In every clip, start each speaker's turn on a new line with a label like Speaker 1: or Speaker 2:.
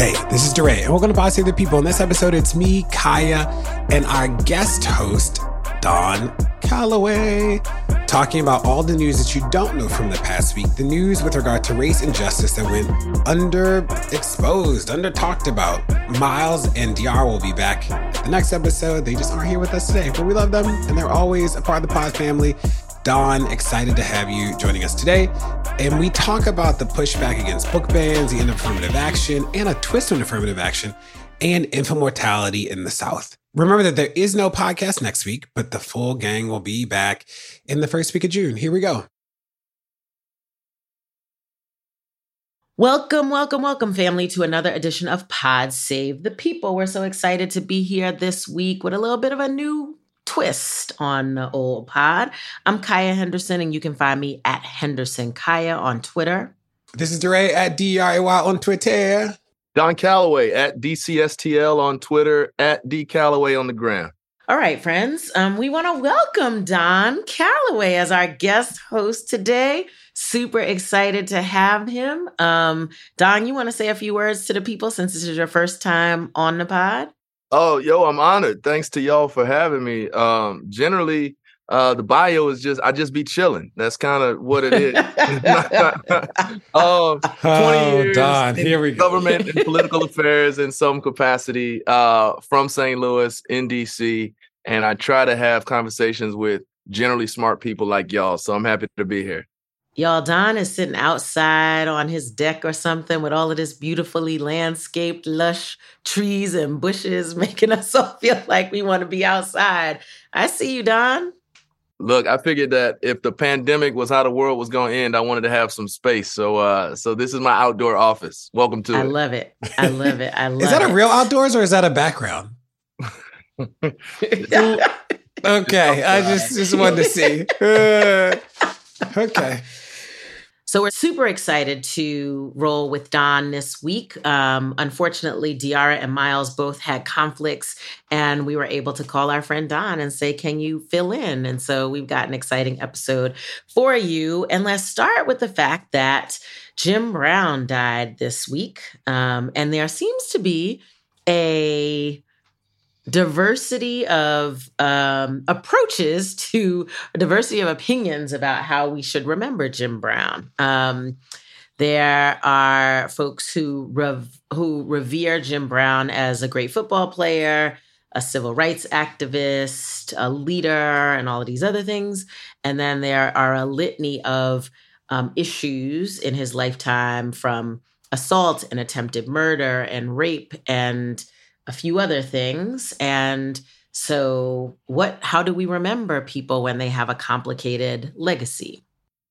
Speaker 1: Hey, this is DeRay, and welcome to Pod Save the People. In this episode, it's me, Kaya, and our guest host, Don Calloway, talking about all the news that you don't know from the past week. The news with regard to race and justice that went underexposed, under talked about. Myles and De'Ara will be back the next episode. They just aren't here with us today, but we love them, and they're always a part of the pod family. Don, excited to have you joining us today. And we talk about the pushback against book bans, the end of affirmative action, and a twist on affirmative action, and infant mortality in the South. Remember that there is no podcast next week, but the full gang will be back in the first week of June. Here we go.
Speaker 2: Welcome, welcome, welcome, family, to another edition of Pod Save the People. We're so excited to be here this week with a little bit of a new twist on the old pod. I'm Kaya Henderson, and you can find me at Henderson Kaya on Twitter.
Speaker 1: This is DeRay at D-R-A-Y on Twitter.
Speaker 3: Don Calloway at DCSTL on Twitter, at D Calloway on the gram.
Speaker 2: All right, friends. Um, we want to welcome Don Calloway as our guest host today. Super excited to have him. Um, Don, you want to say a few words to the people since this is your first time on the pod?
Speaker 3: Oh, yo, I'm honored. Thanks to y'all for having me. Um, generally, uh, the bio is just I just be chilling. That's kind of what it is. um, 20
Speaker 1: Oh,
Speaker 3: years
Speaker 1: Don,
Speaker 3: in
Speaker 1: here we go.
Speaker 3: government and political affairs in some capacity uh, from St. Louis in DC, and I try to have conversations with generally smart people like y'all. So I'm happy to be here.
Speaker 2: Y'all, Don is sitting outside on his deck or something with all of this beautifully landscaped, lush trees and bushes, making us all feel like we want to be outside. I see you, Don.
Speaker 3: Look, I figured that if the pandemic was how the world was going to end, I wanted to have some space. So, uh, so this is my outdoor office. Welcome to
Speaker 2: I
Speaker 3: it.
Speaker 2: love it. I love it. I love
Speaker 1: Is that
Speaker 2: it.
Speaker 1: a real outdoors or is that a background? Okay, I just just wanted to see. Uh, okay.
Speaker 2: So we're super excited to roll with Don this week. Um, unfortunately, De'Ara and Myles both had conflicts, and we were able to call our friend Don and say, "Can you fill in?" And so we've got an exciting episode for you. And let's start with the fact that Jim Brown died this week, um, and there seems to be a diversity of um, approaches to diversity of opinions about how we should remember Jim Brown. Um, there are folks who rev- who revere Jim Brown as a great football player, a civil rights activist, a leader, and all of these other things. And then there are a litany of um, issues in his lifetime, from assault and attempted murder and rape and a few other things. And so, what? How do we remember people when they have a complicated legacy?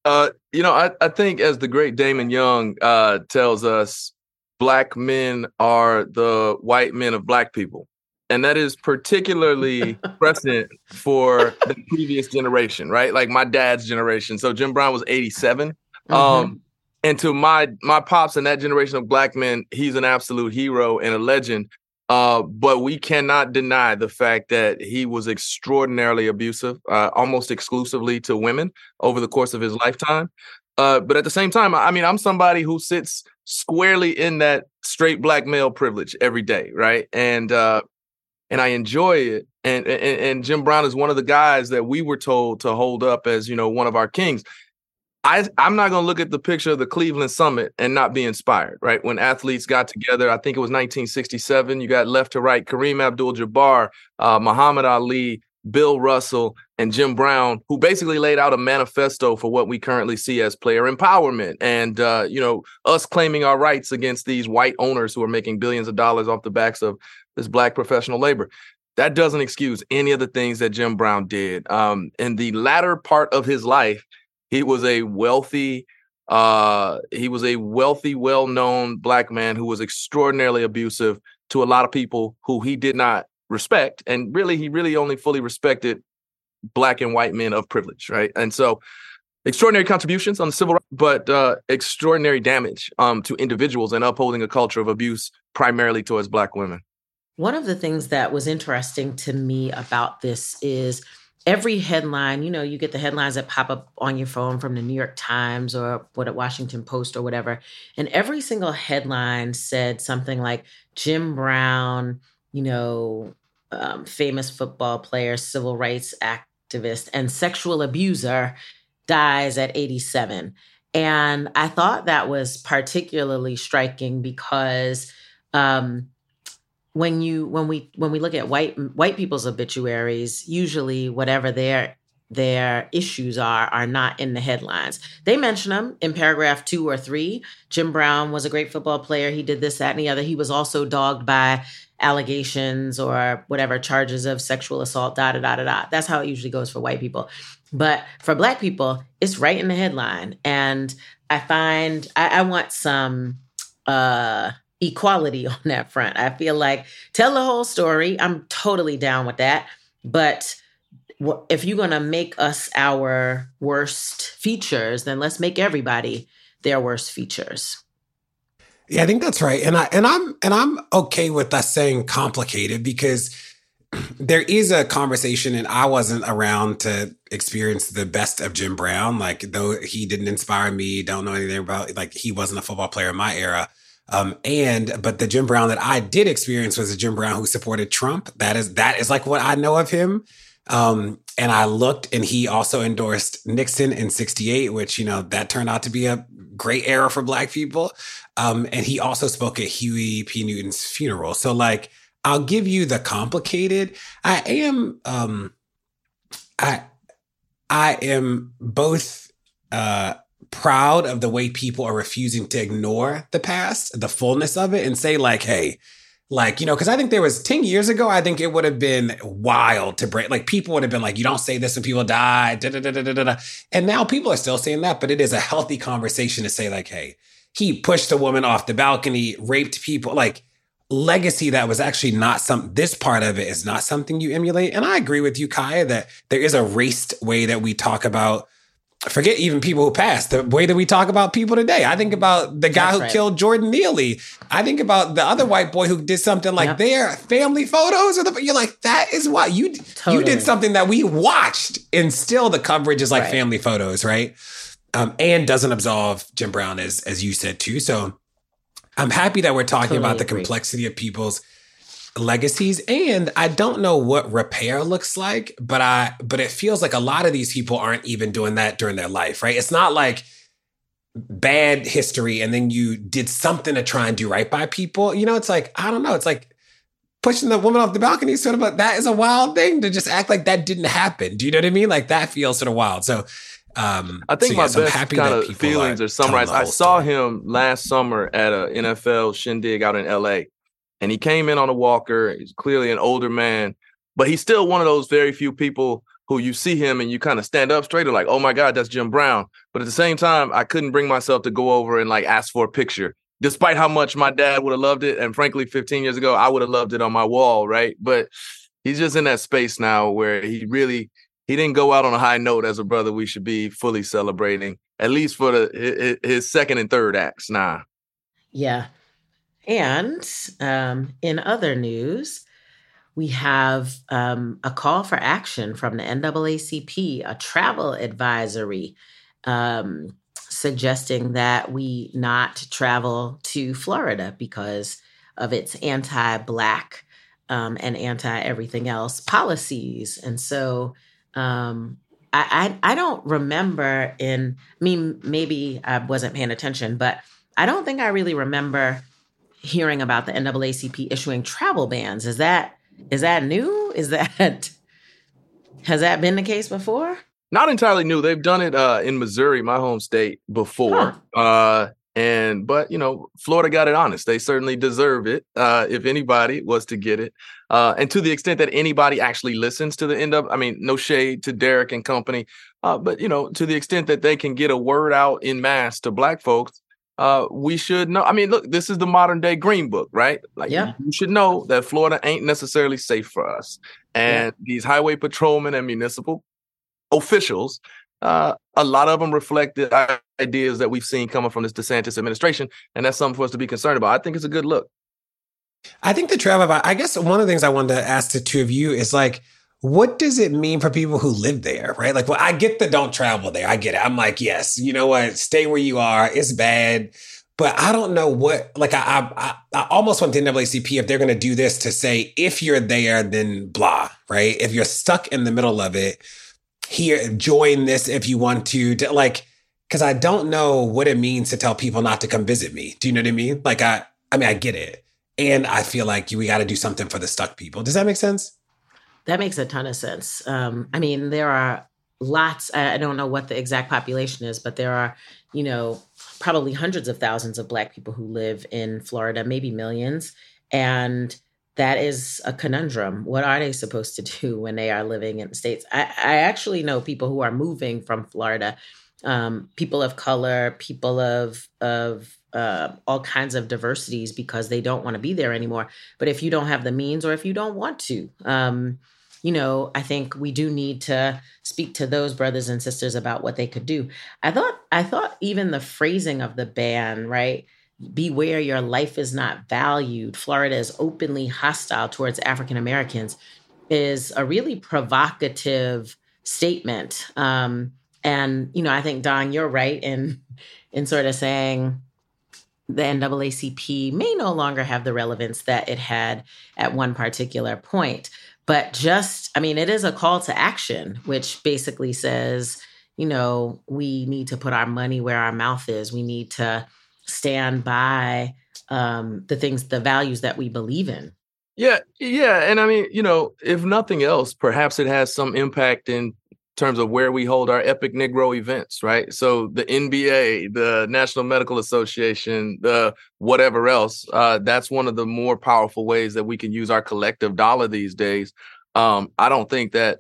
Speaker 3: Uh, you know, I, I think as the great Damon Young uh, tells us, black men are the white men of black people. And that is particularly present for the previous generation, right? Like my dad's generation. So Jim Brown was 87.
Speaker 2: Mhm.
Speaker 3: Um, and to my my pops and that generation of black men, he's an absolute hero and a legend. Uh, but we cannot deny the fact that he was extraordinarily abusive, uh, almost exclusively to women over the course of his lifetime. Uh, but at the same time, I mean, I'm somebody who sits squarely in that straight black male privilege every day, right? And uh, and I enjoy it. And, and and Jim Brown is one of the guys that we were told to hold up as you know one of our kings. I I'm not going to look at the picture of the Cleveland Summit and not be inspired, right? When athletes got together, I think it was 1967. You got left to right Kareem Abdul-Jabbar, uh, Muhammad Ali, Bill Russell, and Jim Brown, who basically laid out a manifesto for what we currently see as player empowerment, and uh, you know us claiming our rights against these white owners who are making billions of dollars off the backs of this black professional labor. That doesn't excuse any of the things that Jim Brown did. Um, in the latter part of his life, he was a wealthy, uh, he was a wealthy, well-known black man who was extraordinarily abusive to a lot of people who he did not respect, and really, he really only fully respected black and white men of privilege, right? And so, extraordinary contributions on the civil rights, but uh, extraordinary damage um, to individuals and upholding a culture of abuse primarily towards black women.
Speaker 2: One of the things that was interesting to me about this is every headline, you know, you get the headlines that pop up on your phone from the New York Times or what at Washington Post or whatever. And every single headline said something like Jim Brown, you know, um, famous football player, civil rights activist, and sexual abuser dies at 87. And I thought that was particularly striking because um, when you when we when we look at white white people's obituaries, usually whatever their their issues are are not in the headlines. They mention them in paragraph two or three. Jim Brown was a great football player. He did this, that, and the other. He was also dogged by allegations or whatever charges of sexual assault, da da da da da. That's how it usually goes for white people. But for black people, it's right in the headline. And I find I, I want some uh equality on that front. I feel like tell the whole story. I'm totally down with that. But if you're going to make us our worst features, then let's make everybody their worst features.
Speaker 1: Yeah, I think that's right. And I and I'm and I'm okay with us saying complicated because there is a conversation and I wasn't around to experience the best of Jim Brown like though he didn't inspire me, don't know anything about like he wasn't a football player in my era. Um, and but the Jim Brown that I did experience was a Jim Brown who supported Trump. That is that is like what I know of him. Um, and I looked, and he also endorsed Nixon in '68, which you know that turned out to be a great era for Black people. Um, and he also spoke at Huey P. Newton's funeral. So like, I'll give you the complicated. I am, um, I, I am both. Uh, proud of the way people are refusing to ignore the past, the fullness of it, and say, like, hey, like, you know, because I think there was 10 years ago, I think it would have been wild to break. Like, people would have been like, you don't say this when people die. Da, da, da, da, da, da. and now people are still saying that, but it is a healthy conversation to say, like, hey, he pushed a woman off the balcony, raped people. Like, legacy that was actually not some this part of it is not something you emulate and i agree with you kaya that there is a raced way that we talk about forget even people who passed the way that we talk about people today i think about the guy That's who right. killed jordan neely i think about the other white boy who did something like yep. their family photos or the, you're like that is why you totally. you did something that we watched and still the coverage is like right. family photos right um, and doesn't absolve jim brown as as you said too so i'm happy that we're talking totally about the agree. complexity of people's legacies and i don't know what repair looks like but i but it feels like a lot of these people aren't even doing that during their life right? It's not like bad history and then you did something to try and do right by people. You know it's like i don't know. It's like pushing the woman off the balcony sort of but that is a wild thing to just act like that didn't happen. Do you know what i mean? Like that feels sort of wild. So um,
Speaker 3: I think
Speaker 1: so
Speaker 3: my yes, best kind of feelings are summarized. I saw story. him last summer at a NFL shindig out in LA and he came in on a walker. He's clearly an older man, but he's still one of those very few people who you see him and you kind of stand up straight and like, oh my God, that's Jim Brown. But at the same time, I couldn't bring myself to go over and like ask for a picture, despite how much my dad would have loved it. And frankly, 15 years ago, I would have loved it on my wall, right? But he's just in that space now where he really he didn't go out on a high note as a brother we should be fully celebrating, at least for the his second and third acts. Nah.
Speaker 2: Yeah. And um, in other news, we have um, a call for action from the NAACP, a travel advisory um, suggesting that we not travel to Florida because of its anti Black um, and anti everything else policies. And so um, I, I, I don't remember in, I mean, maybe I wasn't paying attention, but I don't think I really remember hearing about the NAACP issuing travel bans. Is that is that new? Is that has that been the case before?
Speaker 3: Not entirely new. They've done it uh, in Missouri, my home state, before. Huh. Uh, and but you know, Florida got it honest. They certainly deserve it. Uh, if anybody was to get it, uh, and to the extent that anybody actually listens to the end of, I mean, no shade to Derrick and company, uh, but you know, to the extent that they can get a word out in mass to Black folks, uh, we should know. I mean, look, this is the modern day Green Book, right? Like, yeah. you should know that Florida ain't necessarily safe for us. And yeah. these highway patrolmen and municipal officials, uh, a lot of them reflect the ideas that we've seen coming from this DeSantis administration. And that's something for us to be concerned about. I think it's a good look.
Speaker 1: I think the travel, I guess one of the things I wanted to ask the two of you is like, what does it mean for people who live there, right? Like, well, I get the don't travel there. I get it. I'm like, yes, you know what? Stay where you are. It's bad. But I don't know what, like, I, I, I almost want the NAACP, if they're going to do this, to say, if you're there, then blah, right? If you're stuck in the middle of it, here, join this if you want to, to like, because I don't know what it means to tell people not to come visit me. Do you know what I mean? Like, I, I mean, I get it. And I feel like we got to do something for the stuck people. Does that make sense?
Speaker 2: That makes a ton of sense. Um, I mean, there are lots, I don't know what the exact population is, but there are, you know, probably hundreds of thousands of Black people who live in Florida, maybe millions. And that is a conundrum. What are they supposed to do when they are living in the States? I, I actually know people who are moving from Florida, um, people of color, people of, of uh, all kinds of diversities because they don't want to be there anymore. But if you don't have the means or if you don't want to, um, you know, I think we do need to speak to those brothers and sisters about what they could do. I thought, I thought even the phrasing of the ban, right? Beware your life is not valued. Florida is openly hostile towards African Americans is a really provocative statement. Um, and you know, I think Don, you're right in in sort of saying the NAACP may no longer have the relevance that it had at one particular point. But just, I mean, it is a call to action, which basically says, you know, we need to put our money where our mouth is. We need to stand by um, the things, the values that we believe in.
Speaker 3: Yeah, yeah, and I mean, you know, if nothing else, perhaps it has some impact in terms of where we hold our epic negro events right? So the nba the national medical association the whatever else uh, that's one of the more powerful ways that we can use our collective dollar these days. Um, i don't think that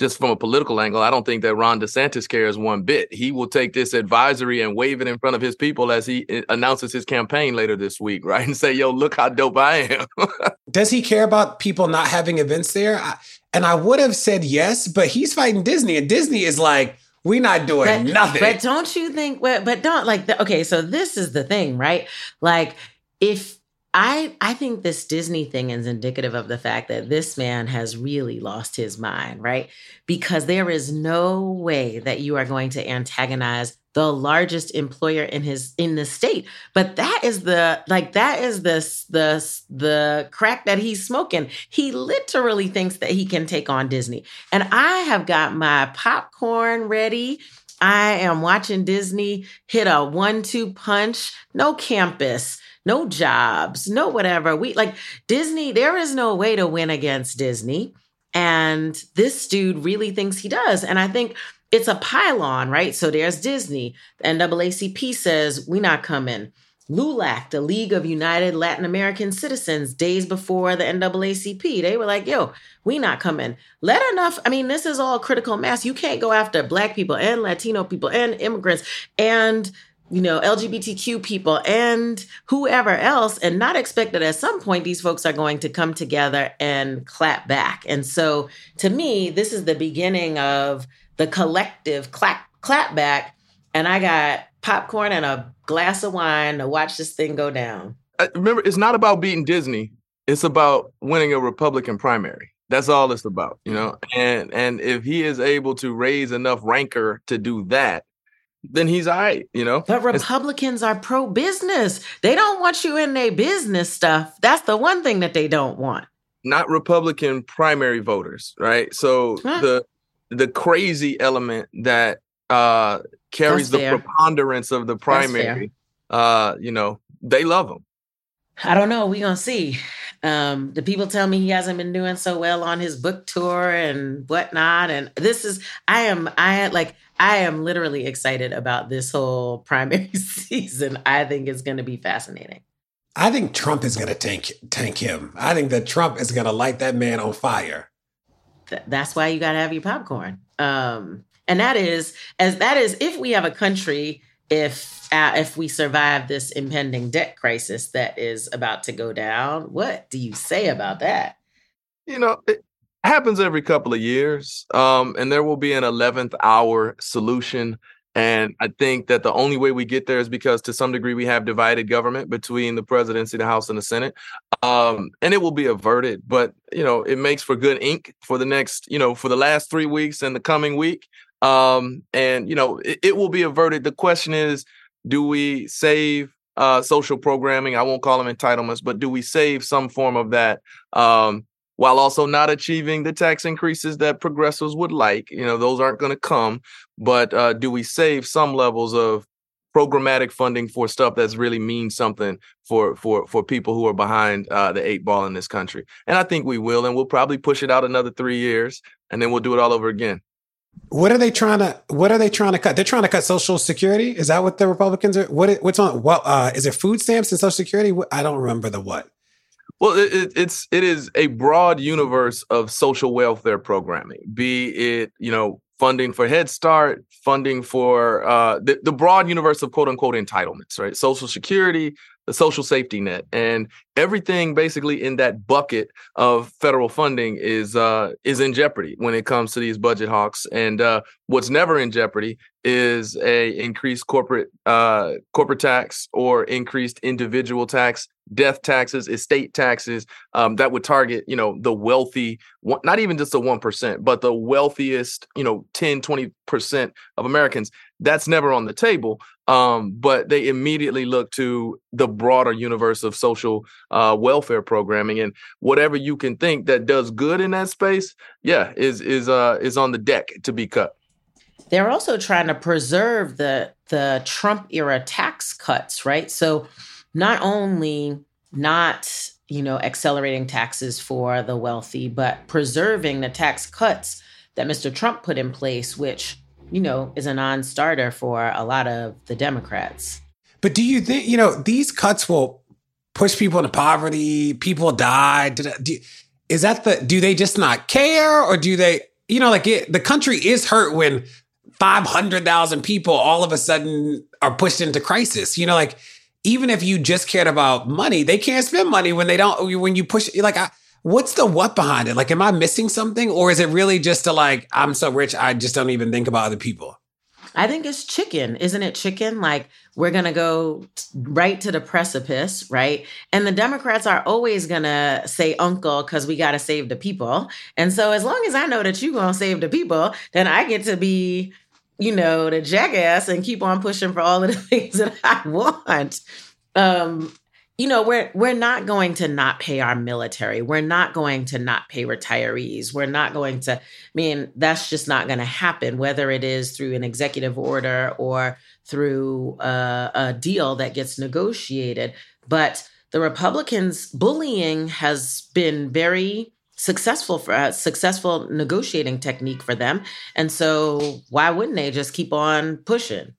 Speaker 3: just from a political angle, I don't think that Ron DeSantis cares one bit. He will take this advisory and wave it in front of his people as he eh, announces his campaign later this week, right? And say, yo, look how dope I am.
Speaker 1: Does he care about people not having events there? I, and I would have said yes, but he's fighting Disney, and Disney is like, we're not doing
Speaker 2: but,
Speaker 1: nothing.
Speaker 2: But don't you think, but don't like, the, okay, so this is the thing, right? Like, if I I think this Disney thing is indicative of the fact that this man has really lost his mind, right? Because there is no way that you are going to antagonize the largest employer in his in the state. But that is the like that is the the the crack that he's smoking. He literally thinks that he can take on Disney. And I have got my popcorn ready. I am watching Disney hit a one-two punch. No campus no jobs, no whatever. We like Disney, there is no way to win against Disney. And this dude really thinks he does. And I think it's a pylon, right? So there's Disney. The NAACP says, we not coming. LULAC, the League of United Latin American Citizens, days before the NAACP, they were like, yo, we not coming. Let enough, I mean, this is all critical mass. You can't go after black people and Latino people and immigrants and you know, LGBTQ people and whoever else, and not expect that at some point these folks are going to come together and clap back. And so to me, this is the beginning of the collective clap, clap back. And I got popcorn and a glass of wine to watch this thing go down.
Speaker 3: Uh, remember, it's not about beating Disney, it's about winning a Republican primary. That's all it's about, you know. And and if he is able to raise enough rancor to do that, then he's all right, you know.
Speaker 2: But Republicans are pro business. They don't want you in their business stuff. That's the one thing that they don't want.
Speaker 3: Not Republican primary voters, right? So huh. the the crazy element that uh carries the preponderance of the primary, uh, you know, they love him.
Speaker 2: I don't know. We're gonna see. Um, the people tell me he hasn't been doing so well on his book tour and whatnot. And this is, I am, I had like, I am literally excited about this whole primary season. I think it's going to be fascinating.
Speaker 1: I think Trump is going to tank tank him. I think that Trump is going to light that man on fire.
Speaker 2: Th- that's why you got to have your popcorn. Um, and that is as that is if we have a country if uh, if we survive this impending debt crisis that is about to go down. What do you say about that?
Speaker 3: You know, it, happens every couple of years um, and there will be an 11th hour solution And I think that the only way we get there is because to some degree we have divided government between the presidency, the House, and the Senate. Um, and it will be averted, but you know, it makes for good ink for the next, you know, for the last three weeks and the coming week. Um, and you know, it, it will be averted. The question is, do we save uh, social programming? I won't call them entitlements, but do we save some form of that? Um, while also not achieving the tax increases that progressives would like. You know, those aren't going to come. But uh, do we save some levels of programmatic funding for stuff that's really means something for for for people who are behind uh, the eight ball in this country? And I think we will, and we'll probably push it out another three years, and then we'll do it all over again.
Speaker 1: What are they trying to? What are they trying to cut? They're trying to cut Social Security. Is that what the Republicans are? What? What's on? What? Uh, is it food stamps and Social Security? I don't remember the what.
Speaker 3: Well, it, it's it is a broad universe of social welfare programming. Be it you know funding for Head Start, funding for uh, the, the broad universe of quote unquote entitlements, right? Social Security, the social safety net, and everything basically in that bucket of federal funding is uh, is in jeopardy when it comes to these budget hawks. And uh, what's never in jeopardy is a increased corporate uh, corporate tax or increased individual tax death taxes, estate taxes um, that would target, you know, the wealthy, not even just the 1%, but the wealthiest, you know, 10, 20% of Americans. That's never on the table. Um, but they immediately look to the broader universe of social uh, welfare programming and whatever you can think that does good in that space, yeah, is is uh, is on the deck to be cut.
Speaker 2: They're also trying to preserve the the Trump era tax cuts, right? So not only not you know accelerating taxes for the wealthy but preserving the tax cuts that mr trump put in place which you know is a non-starter for a lot of the democrats
Speaker 1: but do you think you know these cuts will push people into poverty people die do, is that the do they just not care or do they you know like it, the country is hurt when 500,000 people all of a sudden are pushed into crisis you know like even if you just cared about money, they can't spend money when they don't, when you push, like, I, what's the what behind it? Like, am I missing something? Or is it really just to like, I'm so rich, I just don't even think about other people?
Speaker 2: I think it's chicken, isn't it? Chicken, like we're gonna go right to the precipice, right? And the Democrats are always gonna say uncle because we gotta save the people. And so, as long as I know that you're gonna save the people, then I get to be you know, the jackass and keep on pushing for all of the things that I want. Um, you know, we're we're not going to not pay our military. We're not going to not pay retirees. We're not going to I mean, that's just not going to happen whether it is through an executive order or through a, a deal that gets negotiated. But the Republicans bullying has been very successful for a successful negotiating technique for them. And so why wouldn't they just keep on pushing?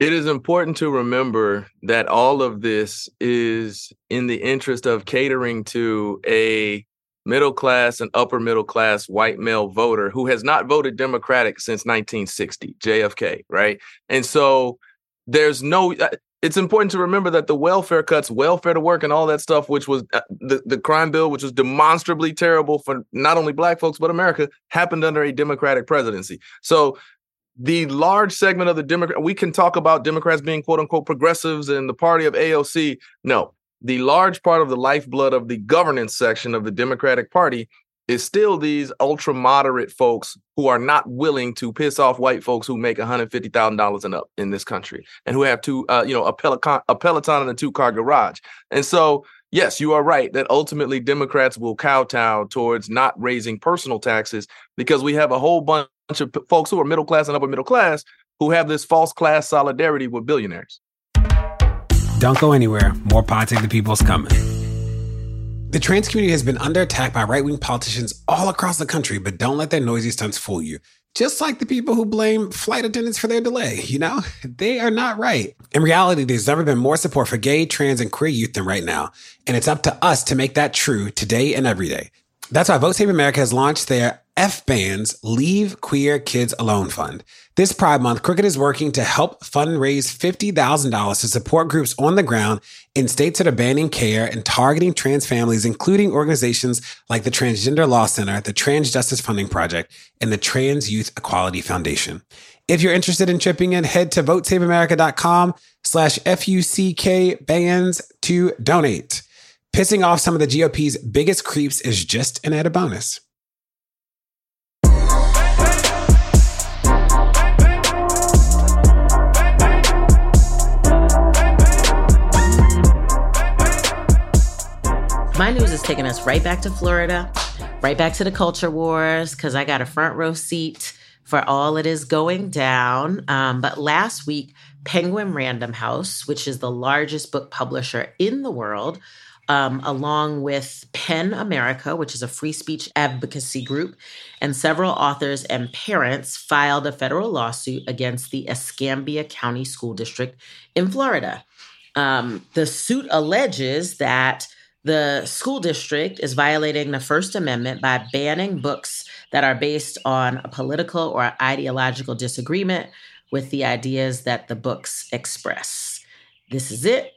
Speaker 3: It is important to remember that all of this is in the interest of catering to a middle class and upper middle class white male voter who has not voted Democratic since 1960, JFK, right? And so there's no uh, it's important to remember that the welfare cuts, welfare to work, and all that stuff, which was uh, the, the crime bill, which was demonstrably terrible for not only black folks, but America, happened under a Democratic presidency. So the large segment of the Democrat, we can talk about Democrats being quote unquote progressives and the party of AOC. No, the large part of the lifeblood of the governance section of the Democratic Party is still these ultra moderate folks who are not willing to piss off white folks who make $150,000 and up in this country and who have two, uh, you know, a Peloton, a Peloton and a two car garage. And so, yes, you are right that ultimately Democrats will kowtow towards not raising personal taxes because we have a whole bunch of folks who are middle class and upper middle class who have this false class solidarity with billionaires.
Speaker 1: Don't go anywhere. More Pod Save the People's coming. The trans community has been under attack by right wing politicians all across the country, but don't let their noisy stunts fool you. Just like the people who blame flight attendants for their delay, you know? They are not right. In reality, there's never been more support for gay, trans, and queer youth than right now. And it's up to us to make that true today and every day. That's why Vote Save America has launched their FBAN's Leave Queer Kids Alone Fund. This Pride Month, Crooked is working to help fundraise $50,000 to support groups on the ground in states that are banning care and targeting trans families, including organizations like the Transgender Law Center, the Trans Justice Funding Project, and the Trans Youth Equality Foundation. If you're interested in chipping in, head to votesaveamerica.com slash FUCK bans to donate. Pissing off some of the GOP's biggest creeps is just an added bonus.
Speaker 2: Taking us right back to Florida, right back to the culture wars, because I got a front row seat for all it is going down. Um, but last week, Penguin Random House, which is the largest book publisher in the world, um, along with PEN America, which is a free speech advocacy group, and several authors and parents filed a federal lawsuit against the Escambia County School District in Florida. Um, the suit alleges that the school district is violating the First Amendment by banning books that are based on a political or ideological disagreement with the ideas that the books express. This is it.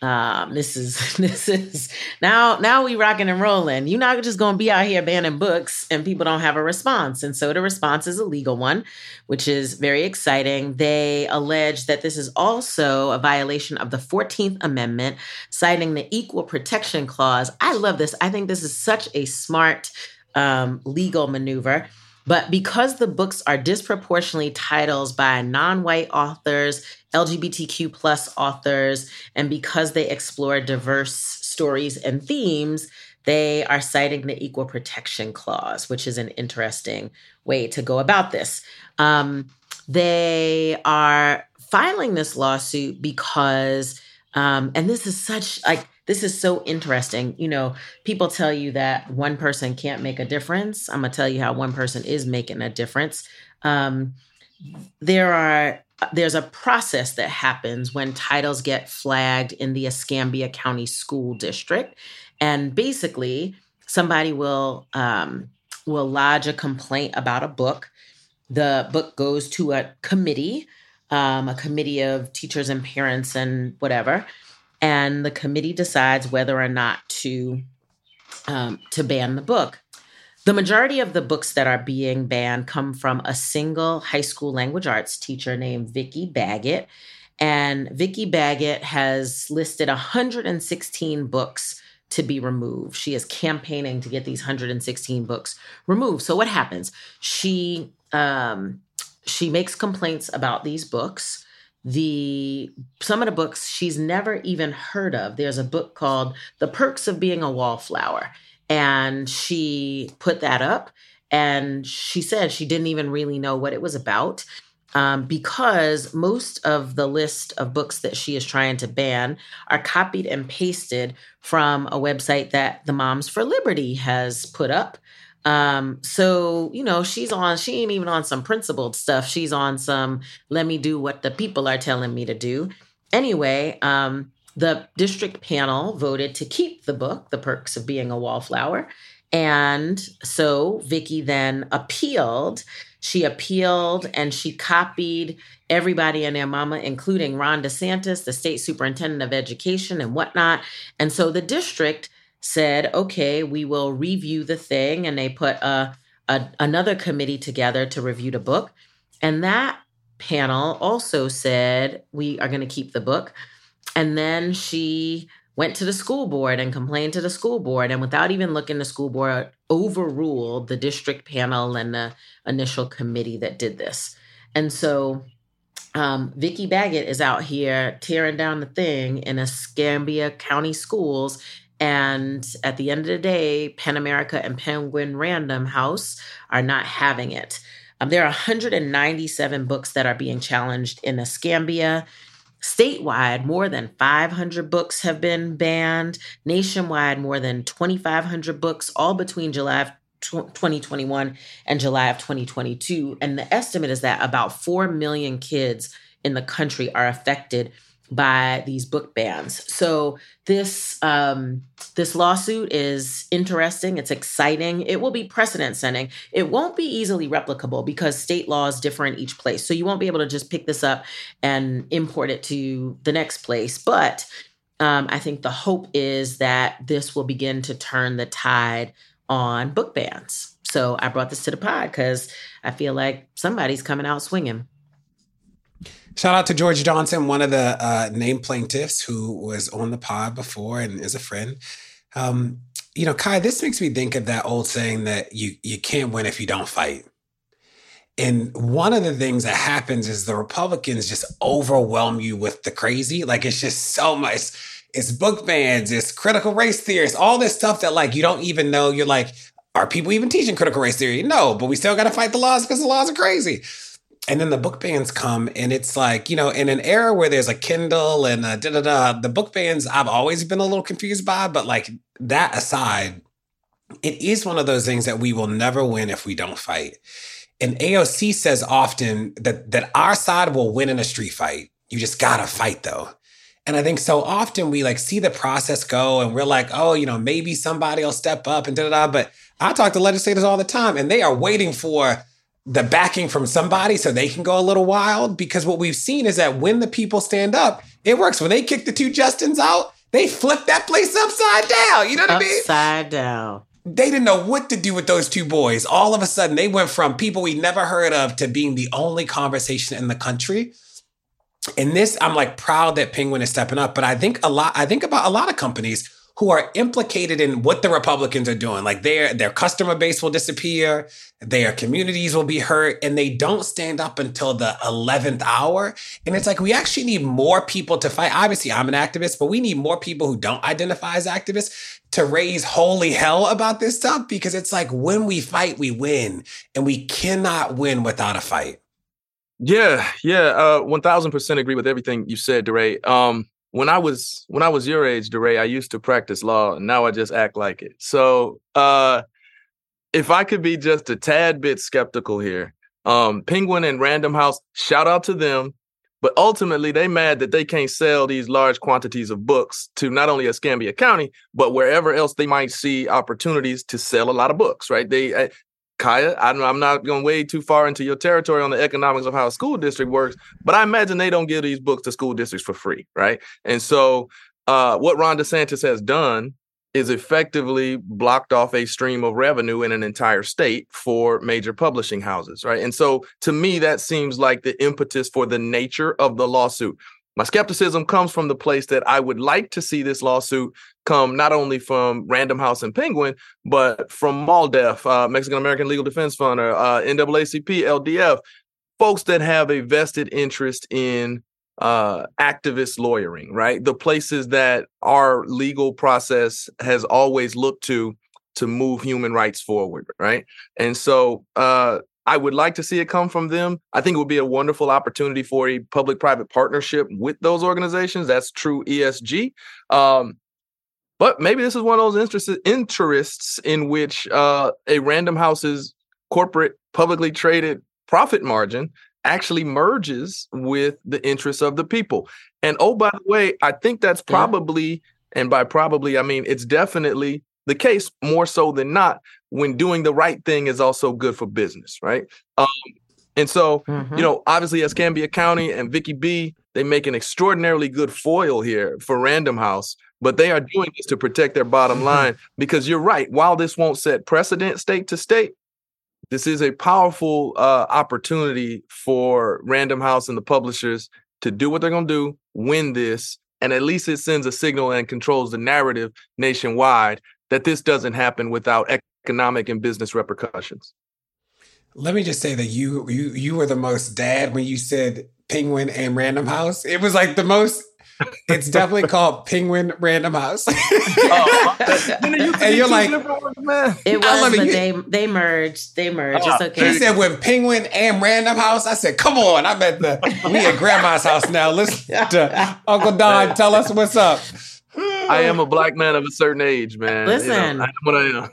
Speaker 2: Um, this is this is now now we rocking and rolling. You're not just gonna be out here banning books and people don't have a response. And so the response is a legal one, which is very exciting. They allege that this is also a violation of the 14th Amendment, citing the Equal Protection Clause. I love this. I think this is such a smart um, legal maneuver. But because the books are disproportionately titles by non-white authors, LGBTQ plus authors, and because they explore diverse stories and themes, they are citing the Equal Protection Clause, which is an interesting way to go about this. Um, they are filing this lawsuit because, um, and this is such like this is so interesting. You know, people tell you that one person can't make a difference. I'm gonna tell you how one person is making a difference. Um, there are there's a process that happens when titles get flagged in the Escambia County School District, and basically somebody will um, will lodge a complaint about a book. The book goes to a committee, um, a committee of teachers and parents and whatever and the committee decides whether or not to um, to ban the book. The majority of the books that are being banned come from a single high school language arts teacher named Vicki Baggett. And Vicki Baggett has listed 116 books to be removed. She is campaigning to get these 116 books removed. So what happens? She um, she makes complaints about these books the some of the books she's never even heard of. There's a book called The Perks of Being a Wallflower, and she put that up and she said she didn't even really know what it was about. Um, because most of the list of books that she is trying to ban are copied and pasted from a website that the Moms for Liberty has put up. Um, so you know, she's on, she ain't even on some principled stuff. She's on some let me do what the people are telling me to do. Anyway, um, the district panel voted to keep the book, The Perks of Being a Wallflower. And so Vicki then appealed. She appealed and she copied everybody and their mama, including Ron DeSantis, the state superintendent of education, and whatnot. And so the district said, okay, we will review the thing. And they put a, a, another committee together to review the book. And that panel also said, we are going to keep the book. And then she went to the school board and complained to the school board. And without even looking, the school board overruled the district panel and the initial committee that did this. And so um, Vicki Baggett is out here tearing down the thing in Escambia County schools and at the end of the day, PEN America and Penguin Random House are not having it. Um, there are 197 books that are being challenged in Escambia. Statewide, more than 500 books have been banned. Nationwide, more than 2,500 books, all between July of 2021 and July of 2022. And the estimate is that about 4 million kids in the country are affected by these book bans. So this um, this lawsuit is interesting. It's exciting. It will be precedent setting. It won't be easily replicable because state laws differ in each place. So you won't be able to just pick this up and import it to the next place. But um, I think the hope is that this will begin to turn the tide on book bans. So I brought this to the pod because I feel like somebody's coming out swinging.
Speaker 1: Shout out to George Johnson, one of the uh, named plaintiffs who was on the pod before and is a friend. Um, you know, Kai, this makes me think of that old saying that you you can't win if you don't fight. And one of the things that happens is the Republicans just overwhelm you with the crazy. Like it's just so much. It's book bans, it's critical race theories, all this stuff that like you don't even know. You're like, are people even teaching critical race theory? No, but we still got to fight the laws because the laws are crazy. And then the book bans come, and it's like, you know, in an era where there's a Kindle and a da da da, the book bans I've always been a little confused by, but like that aside, it is one of those things that we will never win if we don't fight. And AOC says often that that our side will win in a street fight. You just gotta fight though. And I think so often we like see the process go and we're like, oh, you know, maybe somebody will step up and da da da. But I talk to legislators all the time and they are waiting for the backing from somebody so they can go a little wild. Because what we've seen is that when the people stand up, it works. When they kick the two Justins out, they flip that place upside down. You know what
Speaker 2: upside
Speaker 1: I mean?
Speaker 2: Upside down.
Speaker 1: They didn't know what to do with those two boys. All of a sudden, they went from people we never heard of to being the only conversation in the country. And this, I'm like proud that Penguin is stepping up. But I think a lot, I think about a lot of companies who are implicated in what the Republicans are doing. Like their their customer base will disappear, their communities will be hurt, and they don't stand up until the 11th hour. And it's like we actually need more people to fight. Obviously, I'm an activist, but we need more people who don't identify as activists to raise holy hell about this stuff because it's like when we fight, we win, and we cannot win without a fight.
Speaker 3: Yeah, yeah, uh, one thousand percent agree with everything you said, DeRay. Um, when I was when I was your age, DeRay, I used to practice law, and now I just act like it. So, uh, if I could be just a tad bit skeptical here, um, Penguin and Random House, shout out to them. But ultimately, they mad that they can't sell these large quantities of books to not only Escambia County, but wherever else they might see opportunities to sell a lot of books. Right? They eh, Kaya, I'm, I'm not going way too far into your territory on the economics of how a school district works, but I imagine they don't give these books to school districts for free, right? And so, uh, what Ron DeSantis has done is effectively blocked off a stream of revenue in an entire state for major publishing houses, right? And so, to me, that seems like the impetus for the nature of the lawsuit. My skepticism comes from the place that I would like to see this lawsuit come not only from Random House and Penguin, but from MALDEF, uh, Mexican American Legal Defense Fund, or uh, NAACP, LDF, folks that have a vested interest in uh, activist lawyering, right? The places that our legal process has always looked to to move human rights forward, right? And so uh, I would like to see it come from them. I think it would be a wonderful opportunity for a public private partnership with those organizations. That's true ESG. Um, but maybe this is one of those interests, interests in which uh, a Random House's corporate, publicly traded profit margin actually merges with the interests of the people. And oh, by the way, I think that's probably, and by probably, I mean it's definitely the case more so than not when doing the right thing is also good for business, right? Um, and so, mm-hmm. you know, obviously, Escambia County and Vicki B, they make an extraordinarily good foil here for Random House, but they are doing this to protect their bottom mm-hmm. line because you're right. While this won't set precedent state to state, this is a powerful uh, opportunity for Random House and the publishers to do what they're going to do, win this, and at least it sends a signal and controls the narrative nationwide that this doesn't happen without economic and business repercussions.
Speaker 1: Let me just say that you you you were the most dad when you said penguin and random house. It was like the most it's definitely called Penguin Random House. oh,
Speaker 2: and you're like, man. It was, but they they merged. They merged. it's ah, okay.
Speaker 1: He said when Penguin and Random House. I said, come on. I'm at the we at Grandma's house now. Listen to Uncle Don tell us what's up.
Speaker 3: I am a black man of a certain age, man.
Speaker 2: Listen, you
Speaker 3: know, I am what I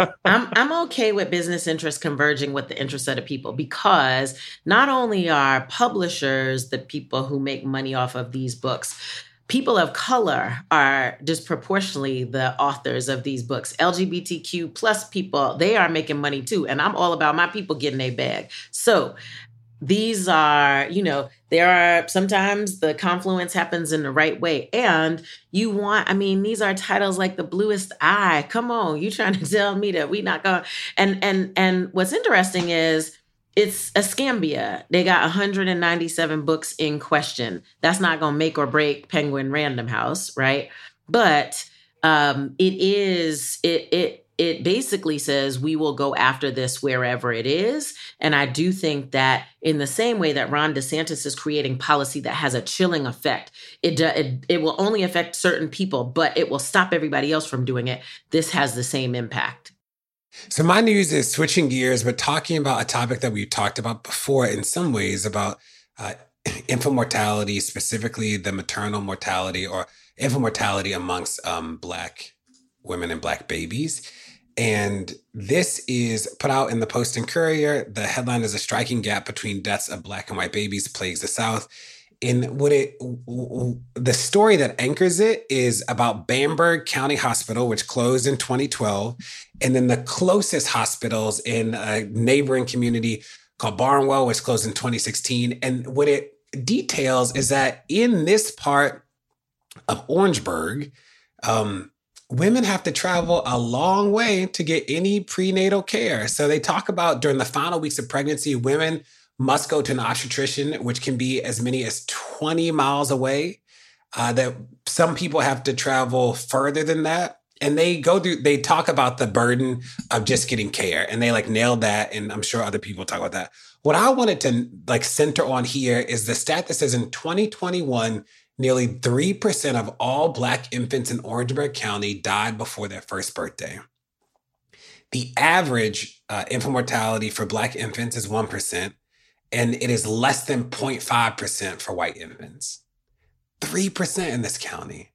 Speaker 2: am. I'm I'm okay with business interests converging with the interests of the people because not only are publishers the people who make money off of these books, people of color are disproportionately the authors of these books lgbtq plus people they are making money too and i'm all about my people getting a bag so these are, you know, there are sometimes the confluence happens in the right way. And you want, I mean, these are titles like the bluest eye. Come on, you trying to tell me that we not going and and and what's interesting is it's Escambia. They got 197 books in question. That's not to make or break Penguin Random House, right? But um, it is it it it basically says we will go after this wherever it is. And I do think that in the same way that Ron DeSantis is creating policy that has a chilling effect, it, it, it will only affect certain people, but it will stop everybody else from doing it. This has the same impact.
Speaker 1: So my news is switching gears, but talking about a topic that we've talked about before in some ways about uh, infant mortality, specifically the maternal mortality or infant mortality amongst um, Black women and Black babies. And this is put out in the Post and Courier. The headline is A Striking Gap Between Deaths of Black and White Babies Plagues the South. And what it, the story that anchors it is about Bamberg County Hospital, which closed in 2012, and then the closest hospitals in a neighboring community called Barnwell, which closed in 2016. And what it details is that in this part of Orangeburg, um, women have to travel a long way to get any prenatal care. So they talk about during the final weeks of pregnancy, women must go to an obstetrician, which can be as many as 20 miles away. Uh, that some people have to travel further than that. And they go through, they talk about the burden of just getting care and they like nailed that. And I'm sure other people talk about that. What I wanted to like center on here is the stat that says in 2021, Nearly 3% of all Black infants in Orangeburg County died before their first birthday. The average uh, infant mortality for Black infants is 1%, and it is less than 0.5% for white infants. 3% in this county.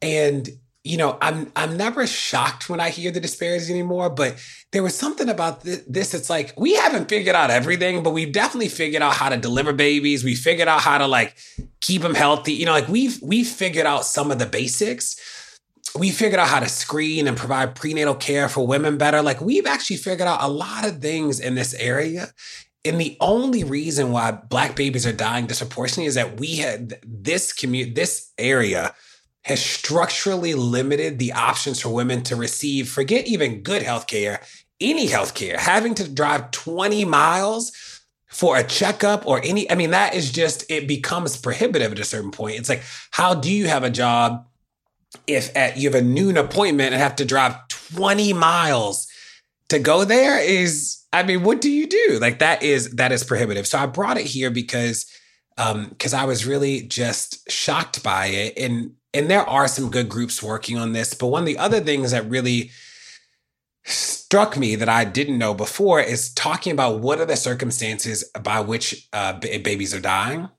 Speaker 1: And you know, I'm I'm never shocked when I hear the disparities anymore, but there was something about this. It's like we haven't figured out everything, but we've definitely figured out how to deliver babies. We figured out how to like keep them healthy. You know, like we've we've figured out some of the basics. We figured out how to screen and provide prenatal care for women better. Like we've actually figured out a lot of things in this area. And the only reason why black babies are dying disproportionately is that we had this community, this area has structurally limited the options for women to receive, forget even good healthcare, any healthcare, having to drive 20 miles for a checkup or any, I mean, that is just, it becomes prohibitive at a certain point. It's like, how do you have a job if at you have a noon appointment and have to drive 20 miles to go there is, I mean, what do you do? Like that is, that is prohibitive. So I brought it here because, um, because I was really just shocked by it. And and there are some good groups working on this. But one of the other things that really struck me that I didn't know before is talking about what are the circumstances by which uh, b- babies are dying.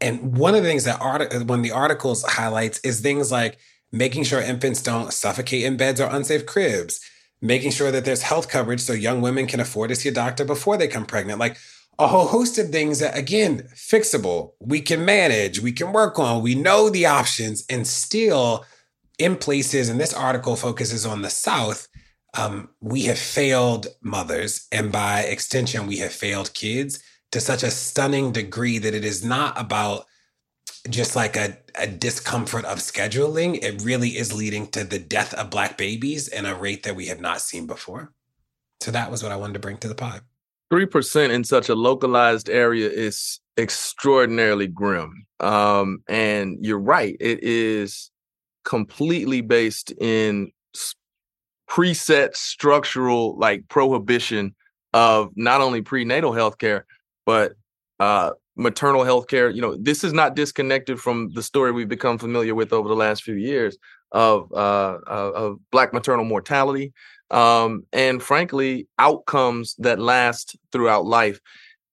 Speaker 1: And one of the things that art- one of the articles highlights is things like making sure infants don't suffocate in beds or unsafe cribs, making sure that there's health coverage so young women can afford to see a doctor before they come pregnant. Like a whole host of things that, again, fixable, we can manage, we can work on, we know the options, and still in places, and this article focuses on the South, um, we have failed mothers. And by extension, we have failed kids to such a stunning degree that it is not about just like a, a discomfort of scheduling. It really is leading to the death of Black babies in a rate that we have not seen before. So that was what I wanted to bring to the pod.
Speaker 3: 3% in such a localized area is extraordinarily grim. Um, and you're right, it is completely based in preset structural like prohibition of not only prenatal health care, but uh, maternal health care. You know, this is not disconnected from the story we've become familiar with over the last few years of uh, of black maternal mortality, um, and frankly, outcomes that last throughout life.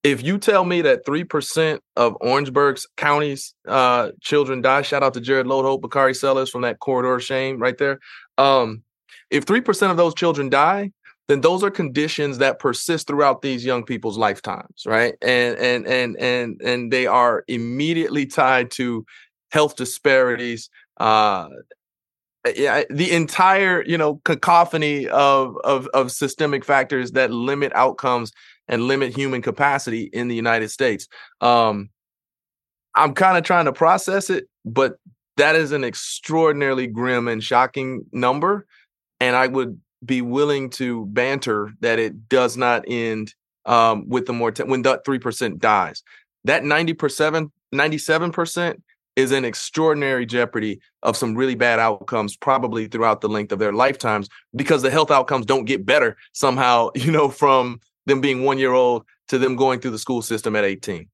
Speaker 3: If you tell me that 3% of Orangeburg's county's uh, children die, shout out to Jared Lodeholt, Bakari Sellers from that corridor of shame right there. Um, if 3% of those children die, then those are conditions that persist throughout these young people's lifetimes, right? And and and and and they are immediately tied to health disparities, uh, yeah, the entire you know cacophony of, of of systemic factors that limit outcomes and limit human capacity in the United States. Um, I'm kind of trying to process it, but that is an extraordinarily grim and shocking number, and I would be willing to banter that it does not end um, with the more when that three percent dies. That 90%, 97% is in extraordinary jeopardy of some really bad outcomes probably throughout the length of their lifetimes because the health outcomes don't get better somehow, you know, from them being one year old to them going through the school system at 18.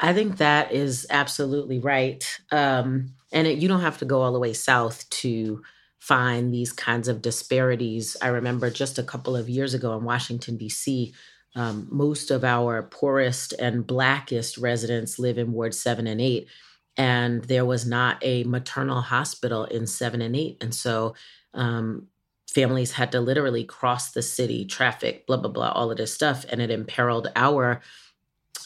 Speaker 2: I think that is absolutely right. Um, and it, you don't have to go all the way south to find these kinds of disparities. I remember just a couple of years ago in Washington, D.C., um, most of our poorest and blackest residents live in Ward 7 and 8. And there was not a maternal hospital in 7 and 8. And so um, families had to literally cross the city, traffic, blah, blah, blah, all of this stuff. And it imperiled our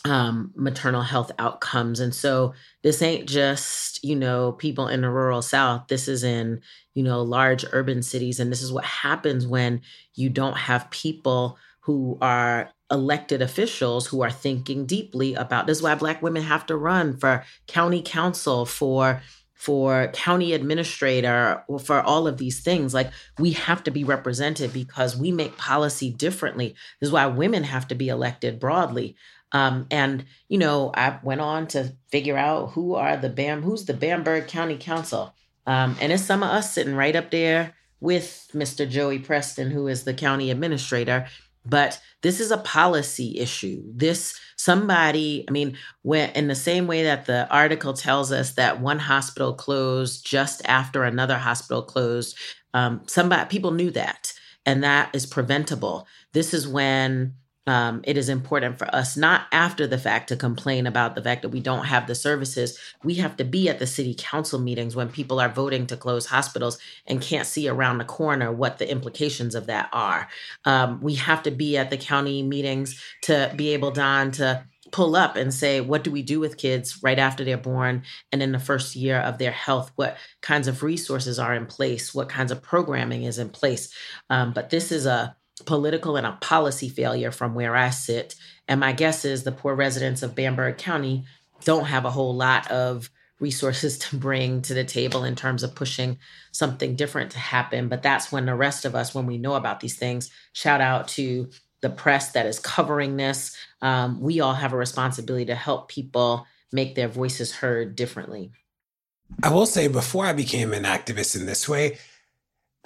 Speaker 2: um, maternal health outcomes. And so this ain't just, you know, people in the rural South. This is in, you know, large urban cities. And this is what happens when you don't have people who are elected officials who are thinking deeply about this is why black women have to run for county council for for county administrator or for all of these things. Like we have to be represented because we make policy differently. This is why women have to be elected broadly. Um, and you know i went on to figure out who are the bam who's the bamberg county council. Um, and it's some of us sitting right up there with mr joey preston who is the county administrator but this is a policy issue. This somebody, I mean, when in the same way that the article tells us that one hospital closed just after another hospital closed, um, somebody people knew that, and that is preventable. This is when um, it is important for us not after the fact to complain about the fact that we don't have the services. We have to be at the city council meetings when people are voting to close hospitals and can't see around the corner what the implications of that are. Um, we have to be at the county meetings to be able, Don, to pull up and say, what do we do with kids right after they're born and in the first year of their health? What kinds of resources are in place? What kinds of programming is in place? Um, but this is a political and a policy failure from where I sit. And my guess is the poor residents of Bamberg County don't have a whole lot of resources to bring to the table in terms of pushing something different to happen. But that's when the rest of us, when we know about these things, shout out to the press that is covering this. Um, we all have a responsibility to help people make their voices heard differently.
Speaker 1: I will say, before I became an activist in this way,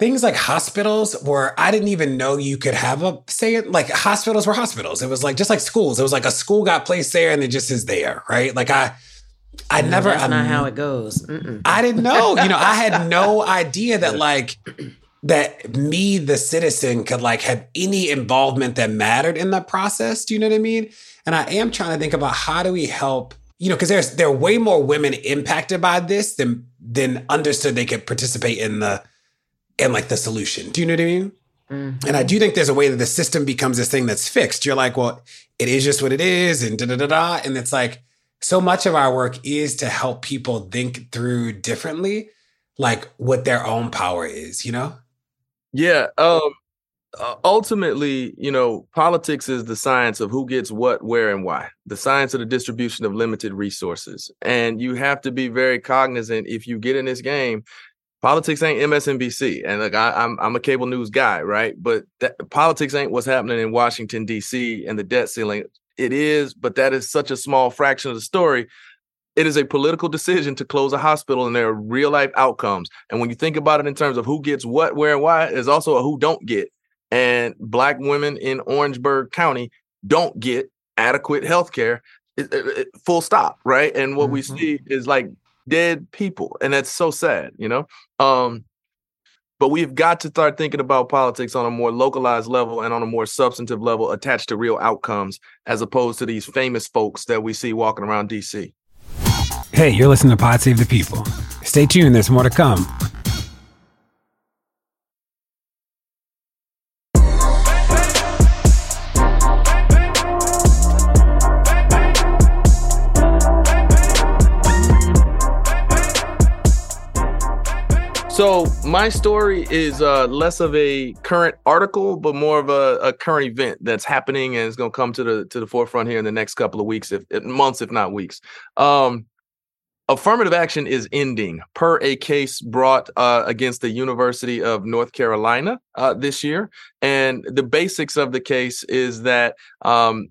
Speaker 1: things like hospitals where I didn't even know you could have a say it like hospitals were hospitals. It was like just like schools. It was like a school got placed there and it just is there, right? Like I I never
Speaker 2: That's not how it goes. Mm-mm.
Speaker 1: I didn't know. You know, I had no idea that like that me, the citizen, could like have any involvement that mattered in that process. Do you know what I mean? And I am trying to think about how do we help, you know, because there's there are way more women impacted by this than than understood they could participate in the and like the solution. Do you know what I mean? Mm-hmm. And I do think there's a way that the system becomes this thing that's fixed. You're like, well, it is just what it is, and da da da da. And it's like so much of our work is to help people think through differently, like what their own power is. You know?
Speaker 3: Yeah. Um. Ultimately, you know, politics is the science of who gets what, where, and why. The science of the distribution of limited resources, and you have to be very cognizant if you get in this game politics ain't MSNBC. And look, I, am I'm, I'm a cable news guy, right? But that, politics ain't what's happening in Washington D.C. and the debt ceiling. It is, but that is such a small fraction of the story. It is a political decision to close a hospital, and there are real life outcomes. And when you think about it in terms of who gets what, where, and why, there's also a who don't get. And black women in Orangeburg County don't get adequate health care full stop right and what mm-hmm. we see is like dead people and that's so sad you know? Um but we've got to start thinking about politics on a more localized level and on a more substantive level attached to real outcomes as opposed to these famous folks that we see walking around dc
Speaker 1: hey you're listening to pod save the people. Stay tuned there's more to come
Speaker 3: So my story is uh, less of a current article, but more of a, a current event that's happening and is going to come to the to the forefront here in the next couple of weeks, if, if months, if not weeks. Um, affirmative action is ending per a case brought uh, against the University of North Carolina uh, this year. And the basics of the case is that um,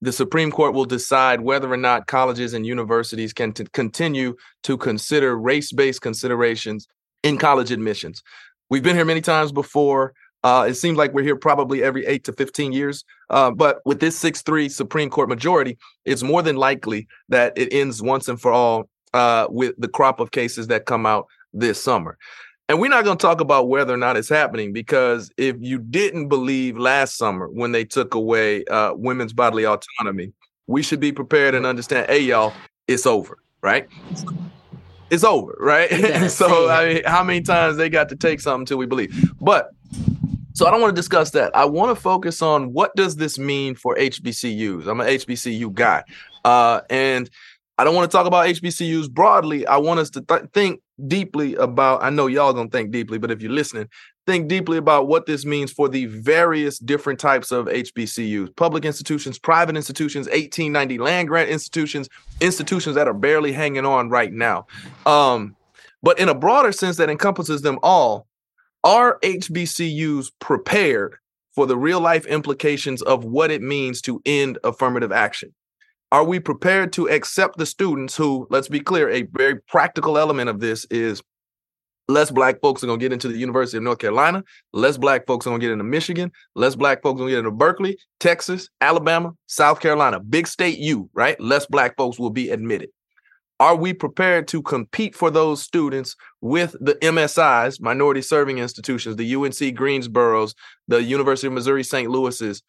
Speaker 3: the Supreme Court will decide whether or not colleges and universities can t- continue to consider race based considerations in college admissions. We've been here many times before. Uh, it seems like we're here probably every eight to 15 years. Uh, but with this 6 3 Supreme Court majority, it's more than likely that it ends once and for all uh, with the crop of cases that come out this summer. And we're not going to talk about whether or not it's happening because if you didn't believe last summer when they took away uh, women's bodily autonomy, we should be prepared and understand, hey, y'all, it's over, right? It's over, right? so, I mean, how many times they got to take something until we believe? But so I don't want to discuss that. I want to focus on what does this mean for HBCUs. I'm an HBCU guy, uh, and I don't want to talk about HBCUs broadly. I want us to th- think deeply about. I know y'all gonna think deeply, but if you're listening, think deeply about what this means for the various different types of HBCUs: public institutions, private institutions, 1890 land grant institutions, institutions that are barely hanging on right now. Um, but in a broader sense that encompasses them all, are HBCUs prepared for the real life implications of what it means to end affirmative action? Are we prepared to accept the students who, let's be clear, a very practical element of this is less black folks are going to get into the University of North Carolina, less black folks are going to get into Michigan, less black folks are going to get into Berkeley, Texas, Alabama, South Carolina, big state U, right? Less black folks will be admitted. Are we prepared to compete for those students with the MSIs, minority serving institutions, the UNC Greensboros, the University of Missouri St. Louis's,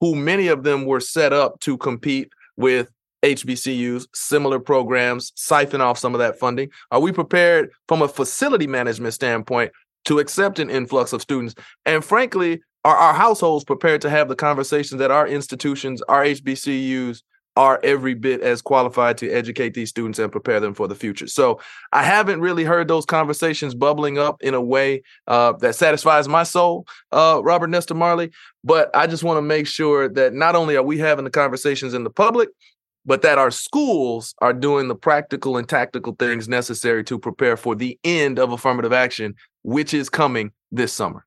Speaker 3: who many of them were set up to compete with HBCUs, similar programs, siphon off some of that funding? Are we prepared from a facility management standpoint to accept an influx of students? And frankly, are our households prepared to have the conversations that our institutions, our HBCUs are every bit as qualified to educate these students and prepare them for the future. So I haven't really heard those conversations bubbling up in a way uh, that satisfies my soul, uh, Robert Nesta Marley. But I just want to make sure that not only are we having the conversations in the public, but that our schools are doing the practical and tactical things necessary to prepare for the end of affirmative action, which is coming this summer.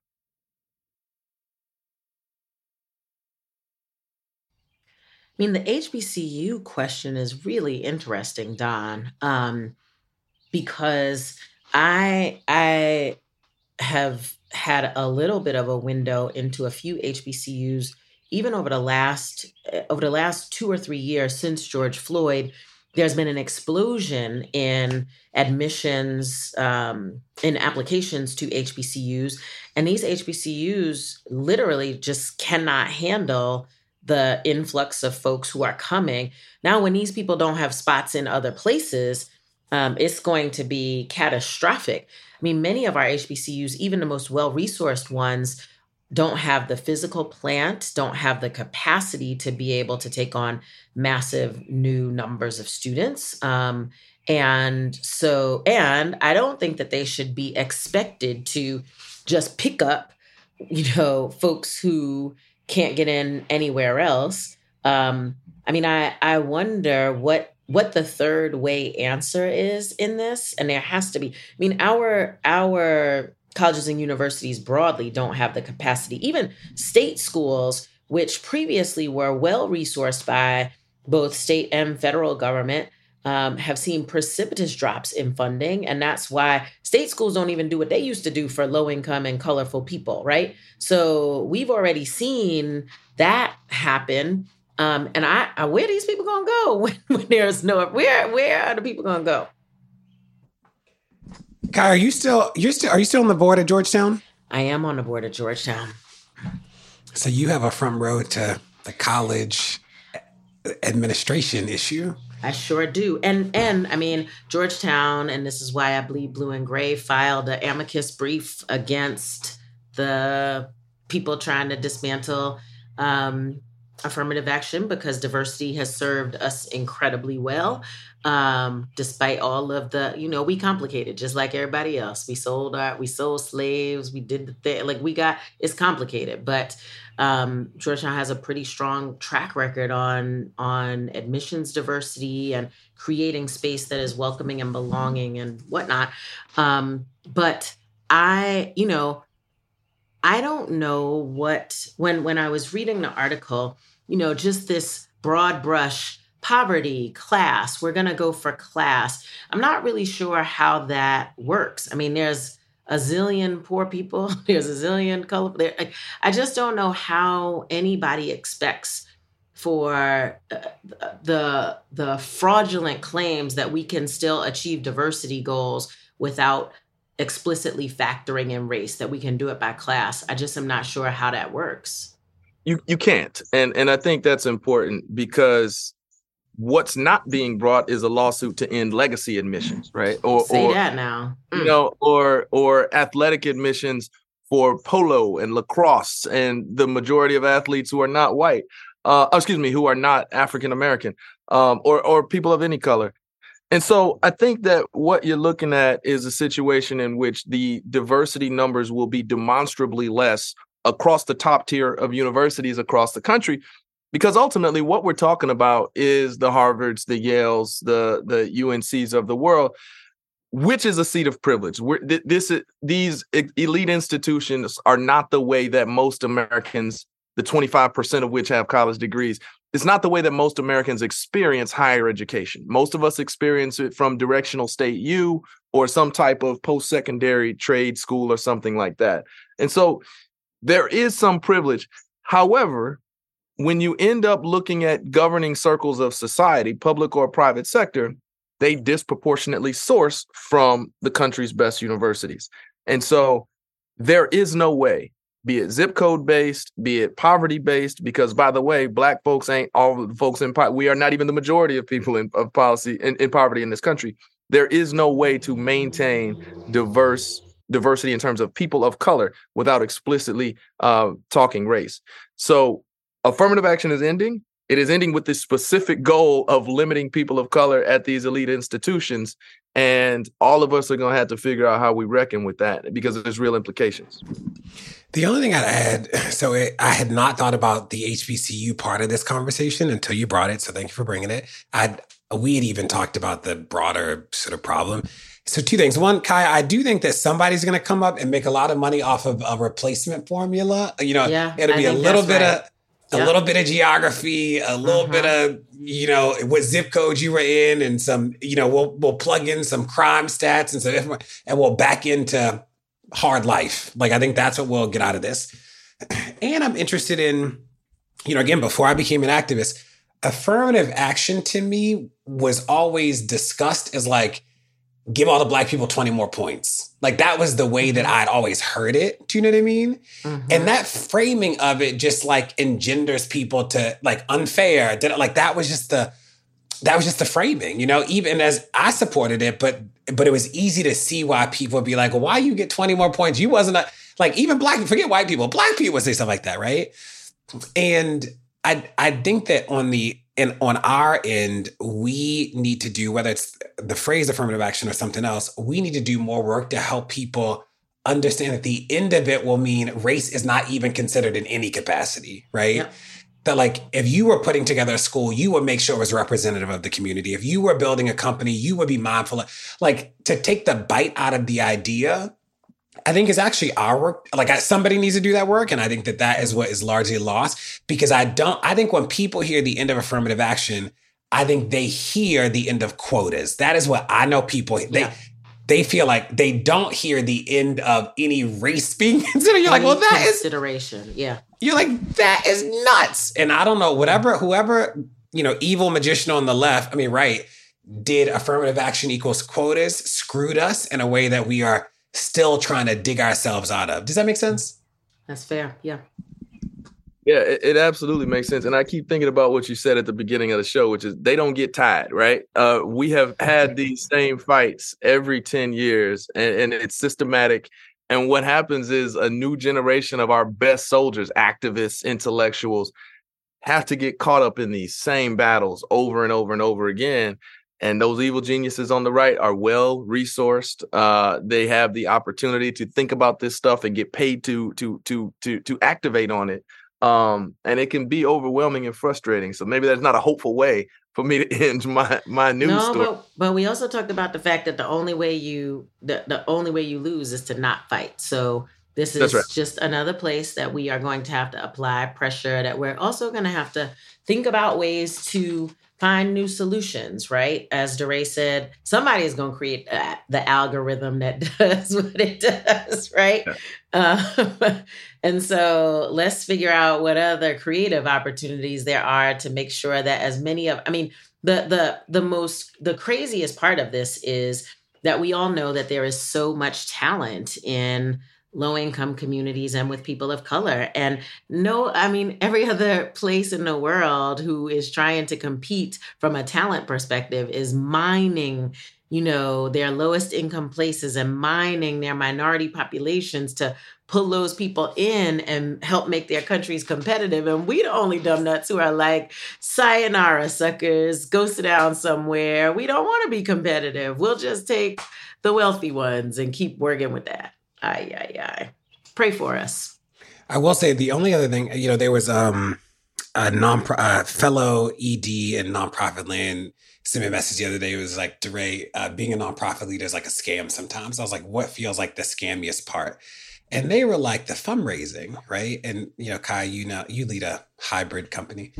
Speaker 2: I mean, the HBCU question is really interesting, Don, um, because I I have had a little bit of a window into a few HBCUs even over the last eh, over the last two or three years since George Floyd. There's been an explosion in admissions um, in applications to HBCUs, and these HBCUs literally just cannot handle the influx of folks who are coming. Now, when these people don't have spots in other places, um, it's going to be catastrophic. I mean, many of our HBCUs, even the most well resourced ones, don't have the physical plant, don't have the capacity to be able to take on massive new numbers of students. Um, and so, and I don't think that they should be expected to just pick up, you know, folks who can't get in anywhere else. Um, I mean, I I wonder what what the third way answer is in this, and there has to be. I mean, our our colleges and universities broadly don't have the capacity. Even state schools, which previously were well resourced by both state and federal government, um, have seen precipitous drops in funding. And that's why state schools don't even do what they used to do for low income and colorful people, right? So we've already seen that happen. Um, and I, I, where are these people gonna go when, when there's no where where are the people gonna go?
Speaker 1: Kaya, are you still you're still are you still on the board at Georgetown?
Speaker 2: I am on the board at Georgetown.
Speaker 1: So you have a front row to the college administration issue.
Speaker 2: I sure do. And and I mean Georgetown, and this is why I believe Blue and Gray filed an amicus brief against the people trying to dismantle um, affirmative action because diversity has served us incredibly well um, despite all of the you know we complicated just like everybody else. We sold our we sold slaves we did the thing like we got it's complicated. But um, georgetown has a pretty strong track record on on admissions diversity and creating space that is welcoming and belonging and whatnot. Um, but i you know i don't know what when when i was reading the article you know, just this broad brush poverty, class, we're going to go for class. I'm not really sure how that works. I mean, there's a zillion poor people, there's a zillion color. There, I just don't know how anybody expects for uh, the the fraudulent claims that we can still achieve diversity goals without explicitly factoring in race that we can do it by class. I just am not sure how that works
Speaker 3: you you can't and and i think that's important because what's not being brought is a lawsuit to end legacy admissions right?
Speaker 2: Or say or, that now.
Speaker 3: mm. you know or or athletic admissions for polo and lacrosse and the majority of athletes who are not white uh oh, excuse me who are not african american um or or people of any color. And so I think that what you're looking at is a situation in which the diversity numbers will be demonstrably less across the top tier of universities across the country because ultimately what we're talking about is the harvards the yales the the uncs of the world which is a seat of privilege. We're, this these elite institutions are not the way that most americans the 25% of which have college degrees it's not the way that most americans experience higher education. Most of us experience it from directional state u or some type of post-secondary trade school or something like that. And so there is some privilege. However, when you end up looking at governing circles of society, public or private sector, they disproportionately source from the country's best universities. And so there is no way, be it zip code based, be it poverty based, because by the way, black folks ain't all the folks in poverty. we are not even the majority of people in of policy in, in poverty in this country. There is no way to maintain diverse diversity in terms of people of color without explicitly uh, talking race. So affirmative action is ending. It is ending with the specific goal of limiting people of color at these elite institutions. And all of us are going to have to figure out how we reckon with that because there's real implications.
Speaker 1: The only thing I'd add so it, I had not thought about the HBCU part of this conversation until you brought it. So thank you for bringing it. i we had even talked about the broader sort of problem. So two things. One, Kaya, I do think that somebody's going to come up and make a lot of money off of a replacement formula. You know,
Speaker 2: yeah,
Speaker 1: it'll be a little bit right. of a yep. little bit of geography, a little uh-huh. bit of you know what zip code you were in, and some you know we'll we'll plug in some crime stats and some and we'll back into hard life. Like I think that's what we'll get out of this. And I'm interested in, you know, again before I became an activist, affirmative action to me was always discussed as like give all the black people 20 more points. Like that was the way that mm-hmm. I'd always heard it. Do you know what I mean? Mm-hmm. And that framing of it just like engenders people to like unfair. Like that was just the that was just the framing, you know, even as I supported it, but but it was easy to see why people would be like, why you get 20 more points? You wasn't a like even black forget white people, black people would say stuff like that, right? And I I think that on the and on our end, we need to do, whether it's the phrase affirmative action or something else, we need to do more work to help people understand that the end of it will mean race is not even considered in any capacity, right? Yeah. That, like, if you were putting together a school, you would make sure it was representative of the community. If you were building a company, you would be mindful of, like, to take the bite out of the idea I think is actually our work. Like I, somebody needs to do that work. And I think that that is what is largely lost because I don't, I think when people hear the end of affirmative action, I think they hear the end of quotas. That is what I know people, they, yeah. they feel like they don't hear the end of any race being considered. You're like, well, that
Speaker 2: is consideration. Yeah.
Speaker 1: You're like, that is nuts. And I don't know, whatever, mm-hmm. whoever, you know, evil magician on the left, I mean, right, did affirmative action equals quotas screwed us in a way that we are still trying to dig ourselves out of. Does that make sense?
Speaker 2: That's fair. Yeah.
Speaker 3: Yeah, it, it, absolutely makes sense. And I keep thinking about what you said at the beginning of the show, which is they don't get tired, right? Uh, we have had these same fights every 10 years, and, and it's systematic. And what happens is a new generation of our best soldiers, activists, intellectuals, have to get caught up in these same battles over and over and over again. And those evil geniuses on the right are well resourced. Uh, they have the opportunity to think about this stuff and get paid to to to to to activate on it. Um, and it can be overwhelming and frustrating. So maybe that's not a hopeful way for me to end my my news no, story.
Speaker 2: But, but we also talked about the fact that the only way you the, the only way you lose is to not fight. So this is right. just another place that we are going to have to apply pressure, that we're also going to have to think about ways to find new solutions, right? As DeRay said, somebody is going to create uh, the algorithm that does what it does, right? Yeah. Uh, and so let's figure out what other creative opportunities there are to make sure that as many of, I mean, the the the most the craziest part of this is that we all know that there is so much talent in low income communities and with people of color. And no, I mean, every other place in the world who is trying to compete from a talent perspective is mining, you know, their lowest income places and mining their minority populations to pull those people in and help make their countries competitive. And we the only dumb nuts who are like, sayonara suckers, go sit down somewhere. We don't want to be competitive. We'll just take the wealthy ones and keep working with that. Aye, aye, aye. Pray for us.
Speaker 1: I will say the only other thing, you know, there was um a non uh, fellow ED in nonprofit land sent me a message the other day. It was like, DeRay, uh, being a nonprofit leader is like a scam sometimes. I was like, what feels like the scammiest part? And they were like the fundraising, right? And you know, Kaya, you know, you lead a hybrid company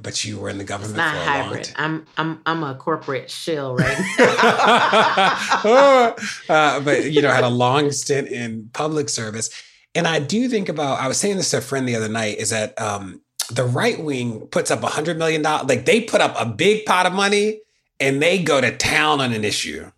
Speaker 1: but you were in the government. It's not hybrid.
Speaker 2: I'm I'm I'm a corporate shell right
Speaker 1: uh, but you know, had a long stint in public service, and I do think about. I was saying this to a friend the other night. Is that um, the right wing puts up a hundred million dollars? Like they put up a big pot of money and they go to town on an issue.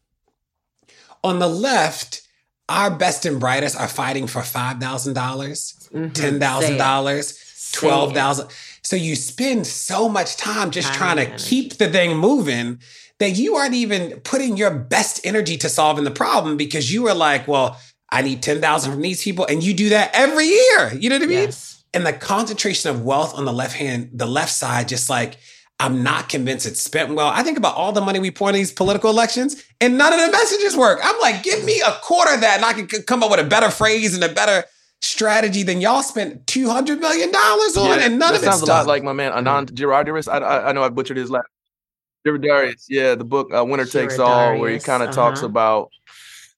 Speaker 1: On the left, our best and brightest are fighting for five thousand dollars mm-hmm. $10,000, $12,000. So you spend so much time just time trying to keep the thing moving that you aren't even putting your best energy to solving the problem because you are like, well, I need 10,000 from these people. And you do that every year. You know what I mean? Yes. And the concentration of wealth on the left hand, the left side, just like, I'm not convinced it's spent well. I think about all the money we pour in these political elections and none of the messages work. I'm like, give me a quarter of that and I can come up with a better phrase and a better strategy than y'all spent two hundred million dollars on, yeah, and none of it sounds
Speaker 3: a lot like my man Anand Giridharadas. I, I, I know I butchered his last. Giridharadas, yeah, the book uh, "Winner Takes All," where he kind of uh-huh. talks about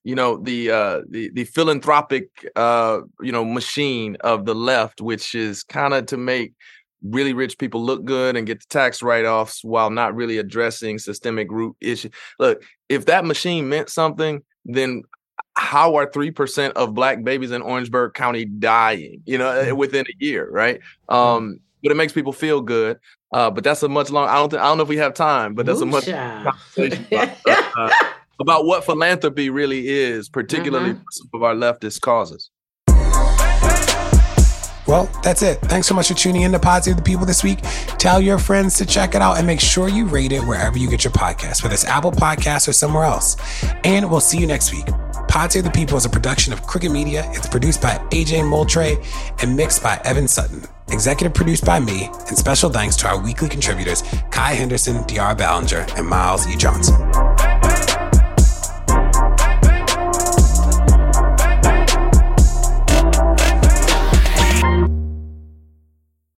Speaker 3: you know the uh the the philanthropic uh you know machine of the left which is kind of to make really rich people look good and get the tax write-offs while not really addressing systemic root issues look if that machine meant something then how are 3% of black babies in Orangeburg County dying, you know, mm-hmm. within a year, right? Mm-hmm. Um, but it makes people feel good. Uh, but that's a much long. I don't. Th- I don't know if we have time, but that's Ooh, a much conversation about, uh, about, what philanthropy really is, particularly mm-hmm. some of our leftist causes.
Speaker 1: Well, that's it. Thanks so much for tuning in to Pod Save the People this week. Tell your friends to check it out and make sure you rate it wherever you get your podcast, whether it's Apple Podcasts or somewhere else. And we'll see you next week. Pod Save the People is a production of Crooked Media. It's produced by AJ Moultrie and mixed by Evan Sutton. Executive produced by me, and special thanks to our weekly contributors, Kaya Henderson, De'Ara Balenger, and Myles E. Johnson.